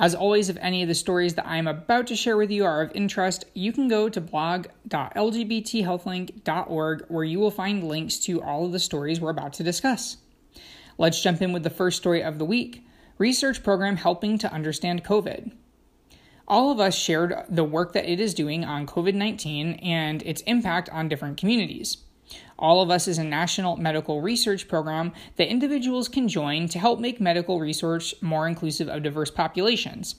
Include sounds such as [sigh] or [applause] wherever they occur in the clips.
As always, if any of the stories that I am about to share with you are of interest, you can go to blog.lgbthealthlink.org where you will find links to all of the stories we're about to discuss. Let's jump in with the first story of the week research program helping to understand COVID. All of us shared the work that it is doing on COVID 19 and its impact on different communities. All of Us is a national medical research program that individuals can join to help make medical research more inclusive of diverse populations.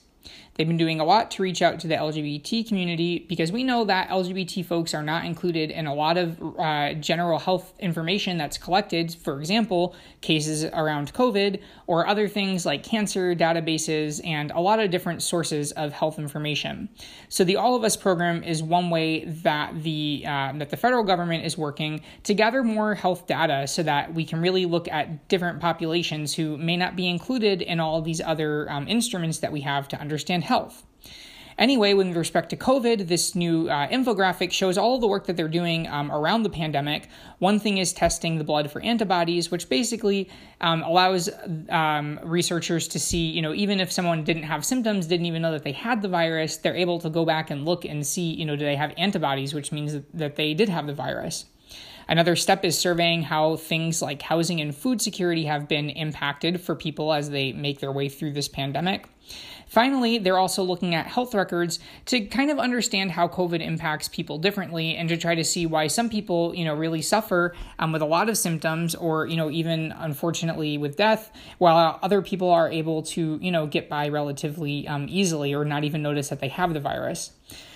They've been doing a lot to reach out to the LGBT community because we know that LGBT folks are not included in a lot of uh, general health information that's collected. For example, cases around COVID or other things like cancer databases and a lot of different sources of health information. So the All of Us program is one way that the uh, that the federal government is working to gather more health data so that we can really look at different populations who may not be included in all these other um, instruments that we have to understand health. Anyway, with respect to COVID, this new uh, infographic shows all the work that they're doing um, around the pandemic. One thing is testing the blood for antibodies, which basically um, allows um, researchers to see, you know, even if someone didn't have symptoms, didn't even know that they had the virus, they're able to go back and look and see, you know, do they have antibodies, which means that they did have the virus. Another step is surveying how things like housing and food security have been impacted for people as they make their way through this pandemic. Finally, they're also looking at health records to kind of understand how COVID impacts people differently and to try to see why some people, you know, really suffer um, with a lot of symptoms or, you know, even unfortunately with death, while other people are able to, you know, get by relatively um, easily or not even notice that they have the virus.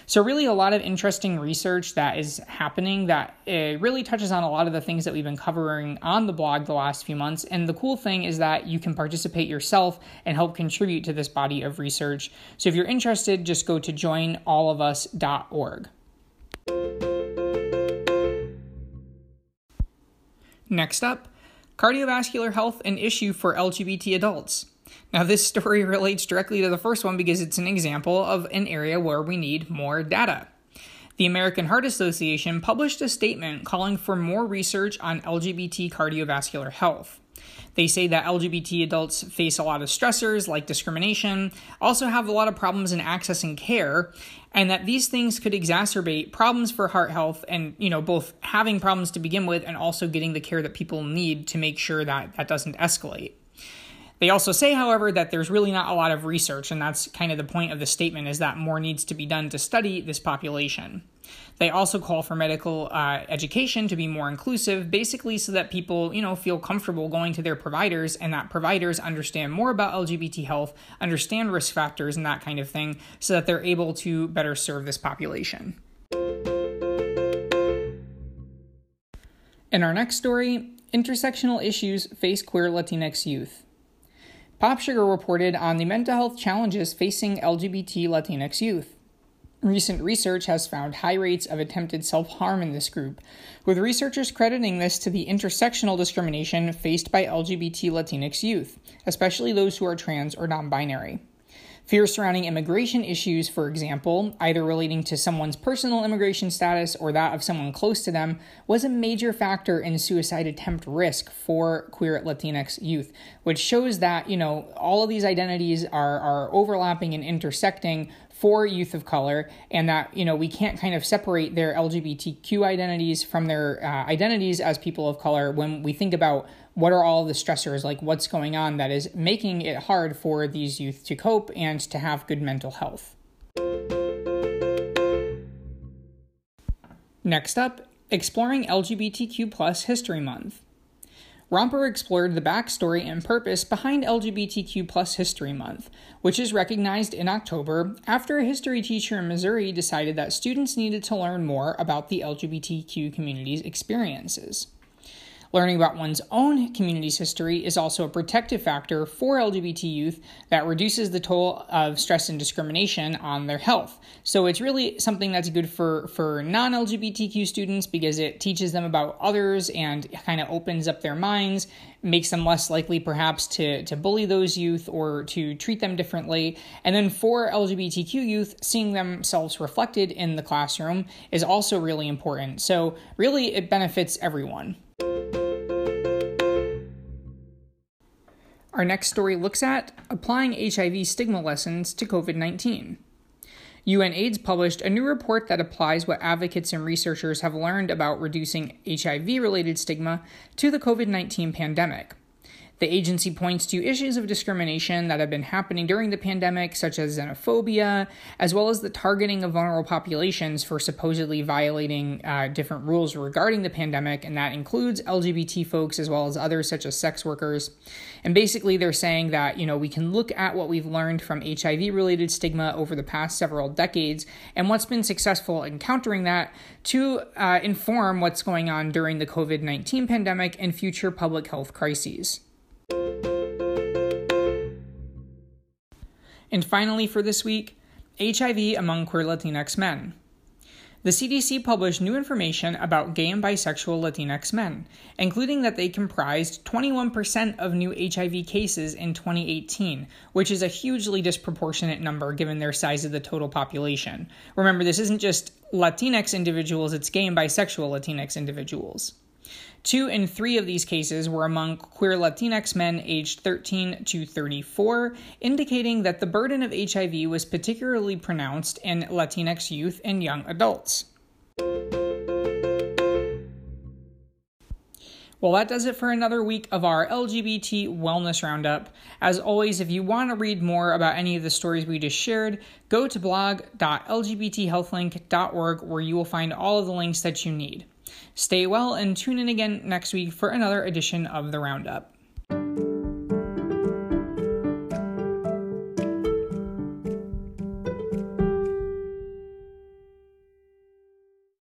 So, really, a lot of interesting research that is happening that it really touches on a lot of the things that we've been covering on the blog the last few months. And the cool thing is that you can participate yourself and help contribute to this body of research. So, if you're interested, just go to joinallofus.org. Next up, cardiovascular health an issue for LGBT adults. Now, this story [laughs] relates directly to the first one because it's an example of an area where we need more data. The American Heart Association published a statement calling for more research on LGBT cardiovascular health. They say that LGBT adults face a lot of stressors like discrimination, also have a lot of problems in accessing care, and that these things could exacerbate problems for heart health and, you know, both having problems to begin with and also getting the care that people need to make sure that that doesn't escalate. They also say, however, that there's really not a lot of research, and that's kind of the point of the statement is that more needs to be done to study this population. They also call for medical uh, education to be more inclusive, basically so that people, you know, feel comfortable going to their providers and that providers understand more about LGBT health, understand risk factors and that kind of thing, so that they're able to better serve this population. In our next story, intersectional issues face queer Latinx youth. Pop Sugar reported on the mental health challenges facing LGBT Latinx youth. Recent research has found high rates of attempted self harm in this group, with researchers crediting this to the intersectional discrimination faced by LGBT Latinx youth, especially those who are trans or non binary. Fears surrounding immigration issues, for example, either relating to someone's personal immigration status or that of someone close to them, was a major factor in suicide attempt risk for queer Latinx youth, which shows that, you know, all of these identities are, are overlapping and intersecting for youth of color and that you know we can't kind of separate their lgbtq identities from their uh, identities as people of color when we think about what are all the stressors, like what's going on that is making it hard for these youth to cope and to have good mental health. Next up, exploring LGBTQ plus History Month. Romper explored the backstory and purpose behind LGBTQ plus History Month, which is recognized in October after a history teacher in Missouri decided that students needed to learn more about the LGBTQ community's experiences. Learning about one's own community's history is also a protective factor for LGBT youth that reduces the toll of stress and discrimination on their health. So it's really something that's good for, for non LGBTQ students because it teaches them about others and kind of opens up their minds, makes them less likely perhaps to, to bully those youth or to treat them differently. And then for LGBTQ youth, seeing themselves reflected in the classroom is also really important. So, really, it benefits everyone. Our next story looks at applying HIV stigma lessons to COVID 19. UNAIDS published a new report that applies what advocates and researchers have learned about reducing HIV related stigma to the COVID 19 pandemic. The agency points to issues of discrimination that have been happening during the pandemic, such as xenophobia, as well as the targeting of vulnerable populations for supposedly violating uh, different rules regarding the pandemic, and that includes LGBT folks as well as others, such as sex workers. And basically, they're saying that, you know, we can look at what we've learned from HIV related stigma over the past several decades and what's been successful in countering that to uh, inform what's going on during the COVID 19 pandemic and future public health crises. And finally, for this week, HIV among queer Latinx men. The CDC published new information about gay and bisexual Latinx men, including that they comprised 21% of new HIV cases in 2018, which is a hugely disproportionate number given their size of the total population. Remember, this isn't just Latinx individuals, it's gay and bisexual Latinx individuals. Two in three of these cases were among queer Latinx men aged 13 to 34, indicating that the burden of HIV was particularly pronounced in Latinx youth and young adults. Well, that does it for another week of our LGBT Wellness Roundup. As always, if you want to read more about any of the stories we just shared, go to blog.lgbthealthlink.org where you will find all of the links that you need. Stay well and tune in again next week for another edition of the Roundup.